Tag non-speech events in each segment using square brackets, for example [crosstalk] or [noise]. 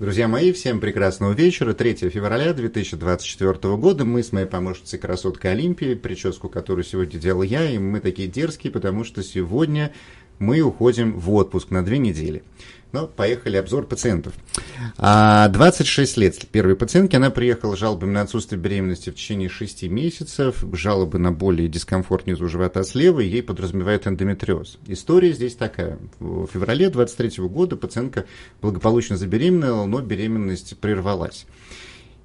Друзья мои, всем прекрасного вечера. 3 февраля 2024 года. Мы с моей помощницей красоткой Олимпией, прическу которую сегодня делал я, и мы такие дерзкие, потому что сегодня мы уходим в отпуск на две недели. Ну, поехали, обзор пациентов. 26 а, лет первой пациентки, она приехала с жалобами на отсутствие беременности в течение 6 месяцев, жалобы на боли и дискомфорт внизу живота слева, ей подразумевает эндометриоз. История здесь такая. В феврале 23 года пациентка благополучно забеременела, но беременность прервалась.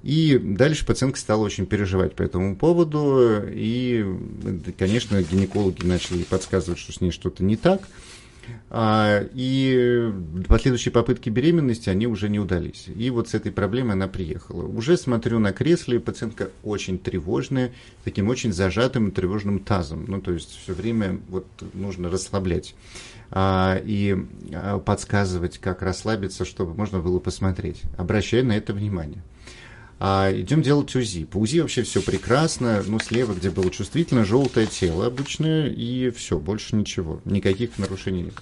И дальше пациентка стала очень переживать по этому поводу, и, конечно, гинекологи начали подсказывать, что с ней что-то не так – и последующие попытки беременности, они уже не удались. И вот с этой проблемой она приехала. Уже смотрю на кресле, пациентка очень тревожная, таким очень зажатым и тревожным тазом. Ну, то есть все время вот нужно расслаблять а, и а, подсказывать, как расслабиться, чтобы можно было посмотреть. Обращаю на это внимание. А, идем делать УЗИ. По УЗИ вообще все прекрасно. Ну, слева, где было чувствительно, желтое тело обычное, и все, больше ничего. Никаких нарушений нет.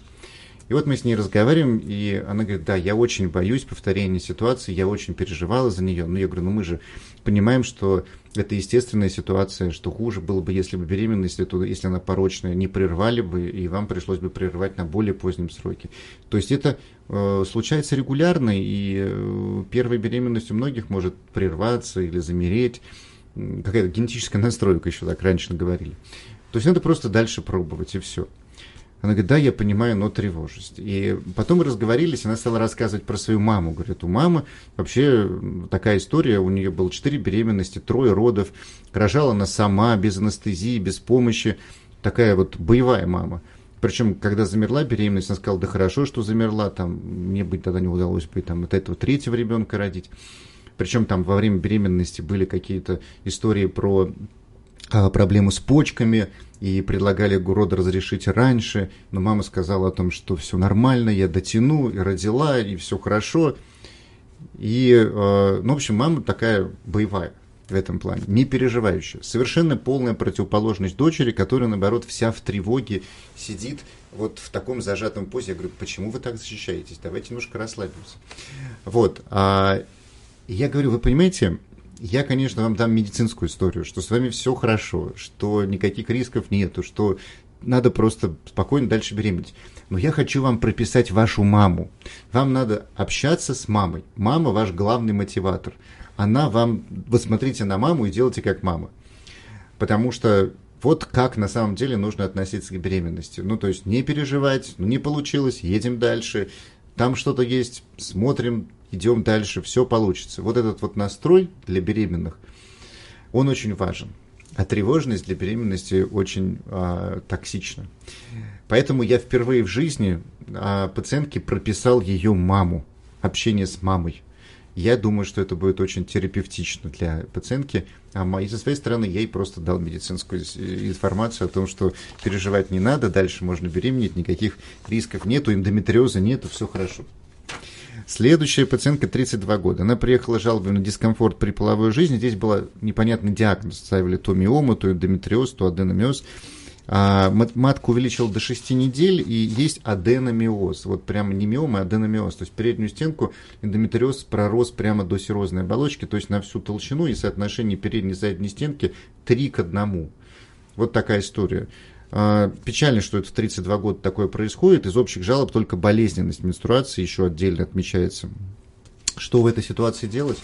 И вот мы с ней разговариваем, и она говорит, да, я очень боюсь повторения ситуации, я очень переживала за нее. Ну, я говорю, ну мы же понимаем, что это естественная ситуация, что хуже было бы, если бы беременность, то, если она порочная, не прервали бы, и вам пришлось бы прервать на более позднем сроке. То есть это э, случается регулярно, и э, первая беременность у многих может прерваться или замереть. Какая-то генетическая [laughs] настройка еще так раньше говорили. То есть надо просто дальше пробовать, и все. Она говорит, да, я понимаю, но тревожность. И потом мы разговорились, она стала рассказывать про свою маму. Говорит, у мамы вообще такая история, у нее было четыре беременности, трое родов, рожала она сама, без анестезии, без помощи. Такая вот боевая мама. Причем, когда замерла беременность, она сказала, да хорошо, что замерла, там, мне быть тогда не удалось бы там, от этого третьего ребенка родить. Причем там во время беременности были какие-то истории про проблему с почками, и предлагали ГУРОД разрешить раньше, но мама сказала о том, что все нормально, я дотяну, и родила, и все хорошо. И, э, ну, в общем, мама такая боевая в этом плане, не переживающая. Совершенно полная противоположность дочери, которая, наоборот, вся в тревоге сидит вот в таком зажатом позе. Я говорю, почему вы так защищаетесь? Давайте немножко расслабимся. Вот. А, я говорю, вы понимаете, я, конечно, вам дам медицинскую историю, что с вами все хорошо, что никаких рисков нету, что надо просто спокойно дальше беременеть. Но я хочу вам прописать вашу маму. Вам надо общаться с мамой. Мама ваш главный мотиватор. Она вам... Вы смотрите на маму и делайте как мама. Потому что вот как на самом деле нужно относиться к беременности. Ну, то есть не переживать, ну, не получилось, едем дальше. Там что-то есть, смотрим, идем дальше, все получится. Вот этот вот настрой для беременных, он очень важен. А тревожность для беременности очень а, токсична. Поэтому я впервые в жизни а, пациентке прописал ее маму, общение с мамой. Я думаю, что это будет очень терапевтично для пациентки. А и со своей стороны я ей просто дал медицинскую информацию о том, что переживать не надо, дальше можно беременеть, никаких рисков нету, эндометриоза нету, все хорошо. Следующая пациентка 32 года. Она приехала жалобой на дискомфорт при половой жизни. Здесь был непонятный диагноз. Ставили то миому, то эндометриоз, то аденомиоз. А, матку увеличил до 6 недель, и есть аденомиоз. Вот прямо не миома, а аденомиоз. То есть переднюю стенку эндометриоз пророс прямо до серозной оболочки, то есть на всю толщину и соотношение передней и задней стенки 3 к 1. Вот такая история. А, печально, что это в 32 года такое происходит. Из общих жалоб только болезненность менструации еще отдельно отмечается. Что в этой ситуации делать?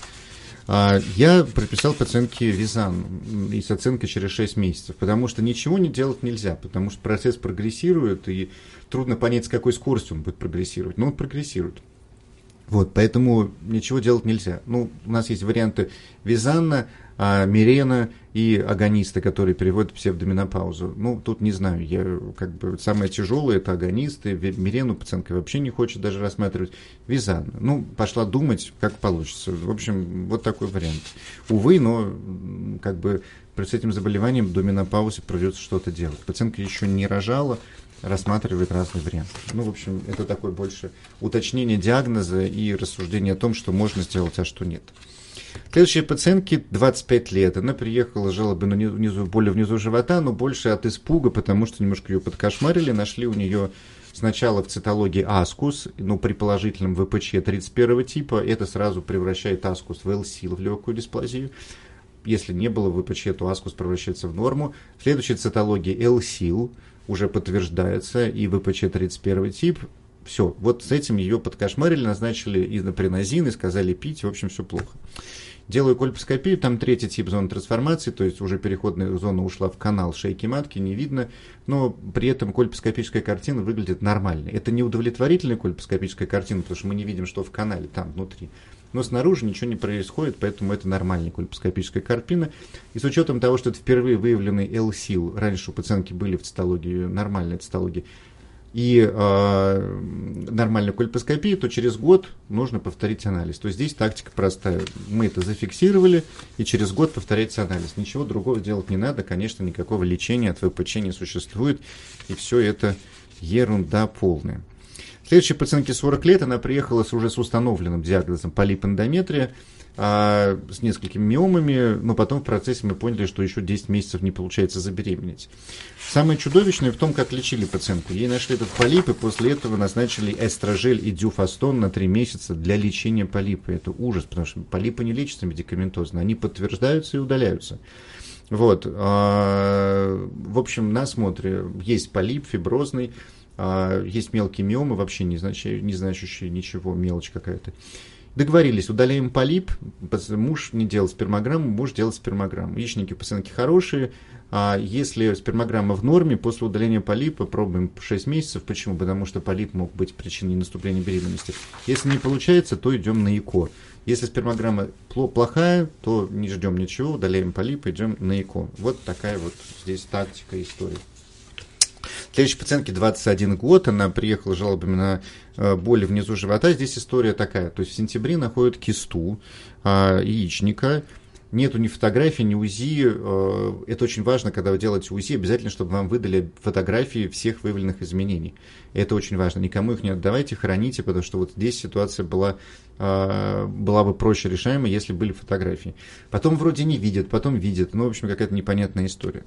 А, я прописал пациентке визан и с оценкой через 6 месяцев, потому что ничего не делать нельзя, потому что процесс прогрессирует, и трудно понять, с какой скоростью он будет прогрессировать, но он прогрессирует. Вот, поэтому ничего делать нельзя. Ну, у нас есть варианты Визанна, а, Мирена и агонисты, которые переводят псевдоминопаузу. Ну, тут не знаю, я как бы самое тяжелое это агонисты. Мирену пациентка вообще не хочет даже рассматривать. Визанна. Ну, пошла думать, как получится. В общем, вот такой вариант. Увы, но как бы с этим заболеванием до менопаузы придется что-то делать. Пациентка еще не рожала, рассматривает разные варианты. Ну, в общем, это такое больше уточнение диагноза и рассуждение о том, что можно сделать, а что нет. Следующая пациентке 25 лет. Она приехала, жалобы на внизу, боли внизу живота, но больше от испуга, потому что немножко ее подкошмарили, нашли у нее сначала в цитологии аскус, ну, при положительном ВПЧ 31 типа, это сразу превращает аскус в ЛСИЛ, в легкую дисплазию. Если не было ВПЧ, то аскус превращается в норму. В следующей цитологии ЛСИЛ уже подтверждается, и ВПЧ 31 тип. Все, вот с этим ее подкошмарили, назначили изопринозин и сказали пить, в общем, все плохо. Делаю кольпоскопию, там третий тип зоны трансформации, то есть уже переходная зона ушла в канал шейки матки, не видно, но при этом кольпоскопическая картина выглядит нормально. Это не удовлетворительная кольпоскопическая картина, потому что мы не видим, что в канале там внутри. Но снаружи ничего не происходит, поэтому это нормальная кольпоскопическая картина. И с учетом того, что это впервые выявленный L-сил, раньше у пациентки были в цитологии, нормальной цитологии, и э, нормальную кольпоскопию, то через год нужно повторить анализ. То есть здесь тактика простая. Мы это зафиксировали, и через год повторять анализ. Ничего другого делать не надо. Конечно, никакого лечения от ВПЧ не существует. И все это ерунда полная. Следующая пациентке 40 лет, она приехала с уже с установленным диагнозом полипэндометрия а, с несколькими миомами, но потом в процессе мы поняли, что еще 10 месяцев не получается забеременеть. Самое чудовищное в том, как лечили пациентку. Ей нашли этот полип, и после этого назначили эстрожель и дюфастон на 3 месяца для лечения полипа. Это ужас, потому что полипы не лечатся медикаментозно, они подтверждаются и удаляются. Вот. А, в общем, на осмотре есть полип фиброзный, а, есть мелкие миомы, вообще не значащие, не значащие ничего, мелочь какая-то. Договорились, удаляем полип, муж не делал спермограмму, муж делал спермограмму. Яичники у пациентки хорошие, а если спермограмма в норме, после удаления полипа пробуем 6 месяцев. Почему? Потому что полип мог быть причиной наступления беременности. Если не получается, то идем на ЭКО. Если спермограмма плохая, то не ждем ничего, удаляем полип, идем на ЭКО. Вот такая вот здесь тактика истории. Следующей пациентке 21 год, она приехала жалобами на э, боли внизу живота. Здесь история такая, то есть в сентябре находят кисту а, яичника, нету ни фотографий, ни УЗИ. Э, это очень важно, когда вы делаете УЗИ, обязательно, чтобы вам выдали фотографии всех выявленных изменений. Это очень важно. Никому их не отдавайте, храните, потому что вот здесь ситуация была, э, была бы проще решаема, если были фотографии. Потом вроде не видят, потом видят. Ну, в общем, какая-то непонятная история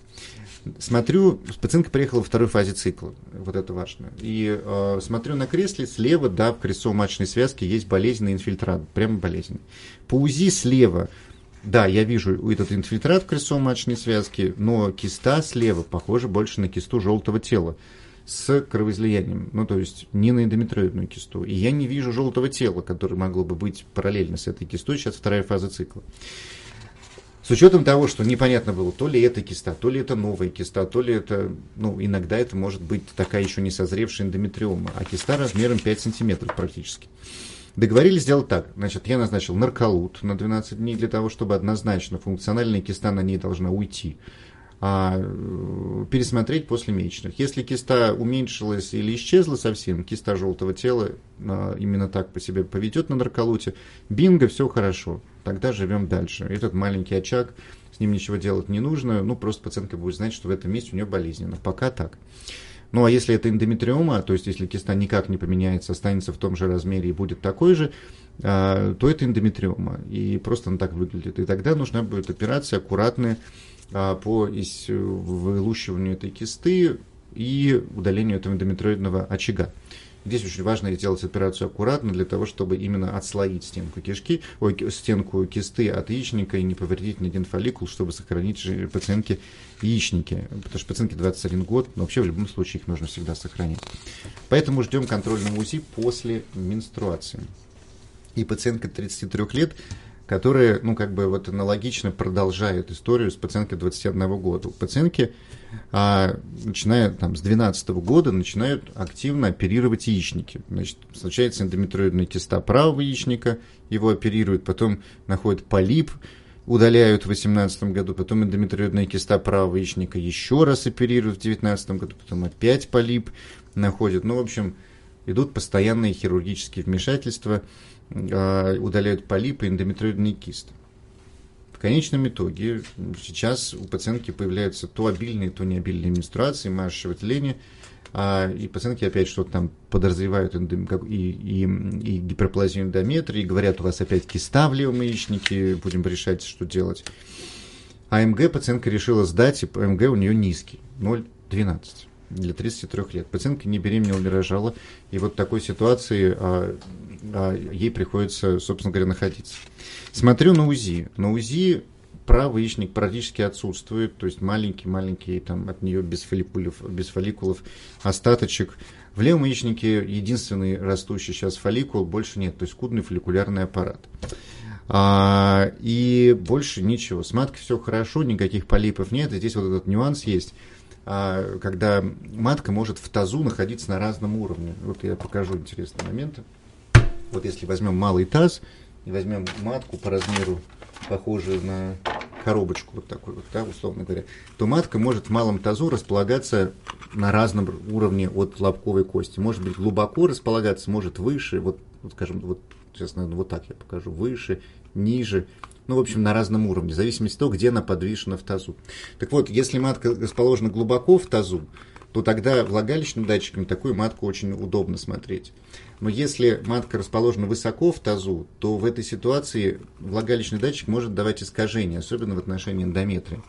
смотрю, пациентка приехала во второй фазе цикла, вот это важно. И э, смотрю на кресле, слева, да, в крестцово-маточной связке есть болезненный инфильтрат, прямо болезненный. По УЗИ слева, да, я вижу этот инфильтрат в крестцово-маточной связке, но киста слева похожа больше на кисту желтого тела с кровоизлиянием, ну то есть не на эндометриоидную кисту. И я не вижу желтого тела, которое могло бы быть параллельно с этой кистой, сейчас вторая фаза цикла. С учетом того, что непонятно было, то ли это киста, то ли это новая киста, то ли это, ну, иногда это может быть такая еще не созревшая эндометриома, а киста размером 5 сантиметров практически. Договорились сделать так. Значит, я назначил нарколут на 12 дней для того, чтобы однозначно функциональная киста на ней должна уйти а, э, пересмотреть после месячных. Если киста уменьшилась или исчезла совсем, киста желтого тела а, именно так по себе поведет на нарколуте, бинго, все хорошо, тогда живем дальше. Этот маленький очаг, с ним ничего делать не нужно, ну просто пациентка будет знать, что в этом месте у нее болезненно. Пока так. Ну а если это эндометриома, то есть если киста никак не поменяется, останется в том же размере и будет такой же, а, то это эндометриома. И просто она так выглядит. И тогда нужна будет операция аккуратная, а, по вылущиванию этой кисты и удалению этого эндометриоидного очага. Здесь очень важно сделать операцию аккуратно для того, чтобы именно отслоить стенку кишки, ой, стенку кисты от яичника и не повредить ни один фолликул, чтобы сохранить пациентке яичники. Потому что пациентке 21 год, но вообще в любом случае их нужно всегда сохранить. Поэтому ждем контрольного УЗИ после менструации. И пациентка 33 лет которые, ну, как бы вот аналогично продолжают историю с пациенткой 21 года. Пациентки, а, начиная там с 12 года, начинают активно оперировать яичники. Значит, случается эндометриоидная киста правого яичника, его оперируют, потом находят полип, удаляют в 2018 году, потом эндометриоидная киста правого яичника еще раз оперируют в 2019 году, потом опять полип находят. Ну, в общем, идут постоянные хирургические вмешательства – удаляют полипы эндометриоидные кисты. В конечном итоге сейчас у пациентки появляются то обильные, то необильные менструации, мажущее выделение, а, и пациентки опять что-то там подозревают эндом, и, и, и гиперплазию эндометрии, говорят, у вас опять киста в левом яичнике, будем решать, что делать. А МГ пациентка решила сдать, и МГ у нее низкий, 0,12. для 33 лет. Пациентка не беременела, не рожала, и вот такой ситуации ей приходится, собственно говоря, находиться. Смотрю на УЗИ. На УЗИ правый яичник практически отсутствует, то есть маленький-маленький, там от нее без фолликулов, без фолликулов остаточек. В левом яичнике единственный растущий сейчас фолликул, больше нет, то есть скудный фолликулярный аппарат. А, и больше ничего. С маткой все хорошо, никаких полипов нет. И здесь вот этот нюанс есть, а, когда матка может в тазу находиться на разном уровне. Вот я покажу интересные моменты. Вот если возьмем малый таз и возьмем матку по размеру, похожую на коробочку, вот такой вот, да, условно говоря, то матка может в малом тазу располагаться на разном уровне от лобковой кости. Может быть глубоко располагаться, может выше, вот, вот скажем, вот сейчас, наверное, вот так я покажу, выше, ниже, ну, в общем, на разном уровне, в зависимости от того, где она подвешена в тазу. Так вот, если матка расположена глубоко в тазу, то тогда влагалищным датчиком такую матку очень удобно смотреть. Но если матка расположена высоко в тазу, то в этой ситуации влагалищный датчик может давать искажения, особенно в отношении эндометрия.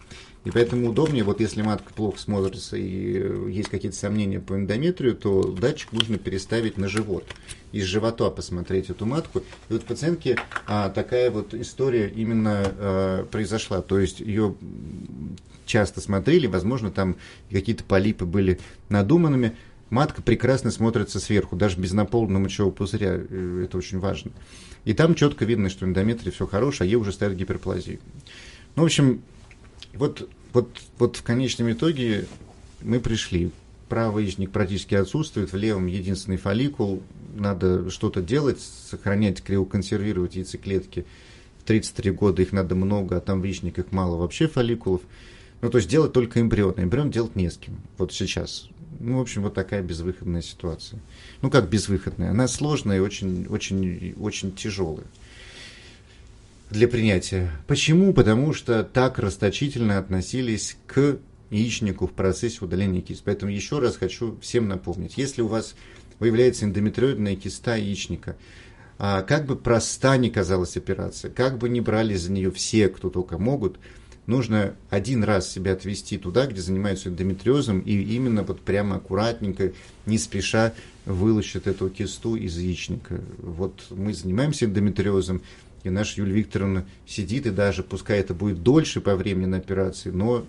И поэтому удобнее, вот если матка плохо смотрится и есть какие-то сомнения по эндометрию, то датчик нужно переставить на живот. Из живота посмотреть эту матку. И вот пациентке а, такая вот история именно а, произошла. То есть ее часто смотрели, возможно, там какие-то полипы были надуманными. Матка прекрасно смотрится сверху, даже без наполненного мочевого пузыря, э, это очень важно. И там четко видно, что эндометрия все хорошее, а ей уже ставят гиперплазию. Ну, в общем, вот, вот, вот в конечном итоге мы пришли. Правый яичник практически отсутствует, в левом единственный фолликул. Надо что-то делать, сохранять, криоконсервировать яйцеклетки. В 33 года их надо много, а там в яичниках мало вообще фолликулов. Ну, то есть делать только эмбрион. Эмбрион делать не с кем. Вот сейчас. Ну, в общем, вот такая безвыходная ситуация. Ну, как безвыходная? Она сложная и очень, очень, очень тяжелая для принятия. Почему? Потому что так расточительно относились к яичнику в процессе удаления кист. Поэтому еще раз хочу всем напомнить, если у вас выявляется эндометриоидная киста яичника, а как бы проста ни казалась операция, как бы не брали за нее все, кто только могут, нужно один раз себя отвести туда, где занимаются эндометриозом, и именно вот прямо аккуратненько, не спеша вылучат эту кисту из яичника. Вот мы занимаемся эндометриозом, и наша Юлия Викторовна сидит, и даже, пускай это будет дольше по времени на операции, но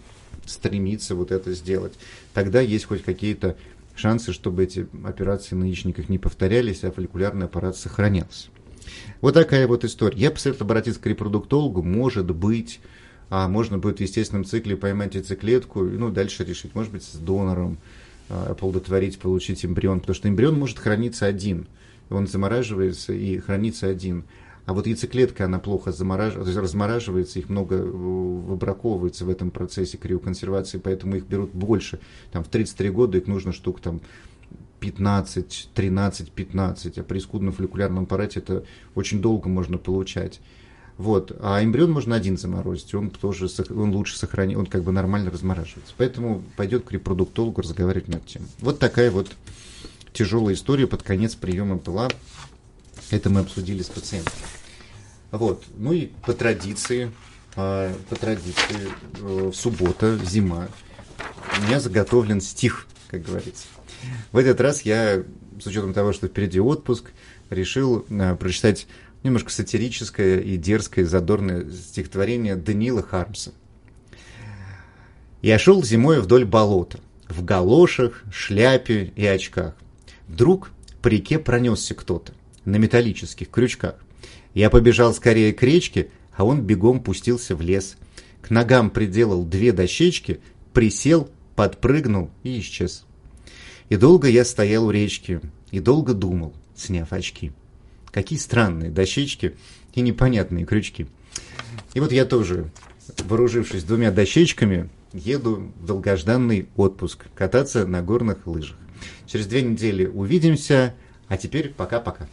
стремится вот это сделать. Тогда есть хоть какие-то шансы, чтобы эти операции на яичниках не повторялись, а фолликулярный аппарат сохранялся. Вот такая вот история. Я посоветую обратиться к репродуктологу, может быть, а можно будет в естественном цикле поймать яйцеклетку, ну, дальше решить, может быть, с донором а, оплодотворить, получить эмбрион, потому что эмбрион может храниться один, он замораживается и хранится один. А вот яйцеклетка, она плохо замораживается, размораживается, их много выбраковывается в этом процессе криоконсервации, поэтому их берут больше. Там в 33 года их нужно штук там 15, 13, 15, а при скудном фолликулярном аппарате это очень долго можно получать. Вот. А эмбрион можно один заморозить, он тоже он лучше сохранит, он как бы нормально размораживается. Поэтому пойдет к репродуктологу разговаривать над тем. Вот такая вот тяжелая история под конец приема была. Это мы обсудили с пациентом. Вот. Ну и по традиции, а, по традиции, э, суббота, зима, у меня заготовлен стих, как говорится. В этот раз я, с учетом того, что впереди отпуск, решил а, прочитать немножко сатирическое и дерзкое, задорное стихотворение Даниила Хармса. «Я шел зимой вдоль болота, в галошах, шляпе и очках. Вдруг по реке пронесся кто-то на металлических крючках. Я побежал скорее к речке, а он бегом пустился в лес. К ногам приделал две дощечки, присел, подпрыгнул и исчез. И долго я стоял у речки, и долго думал, сняв очки. Какие странные дощечки и непонятные крючки. И вот я тоже, вооружившись двумя дощечками, еду в долгожданный отпуск, кататься на горных лыжах. Через две недели увидимся, а теперь пока-пока.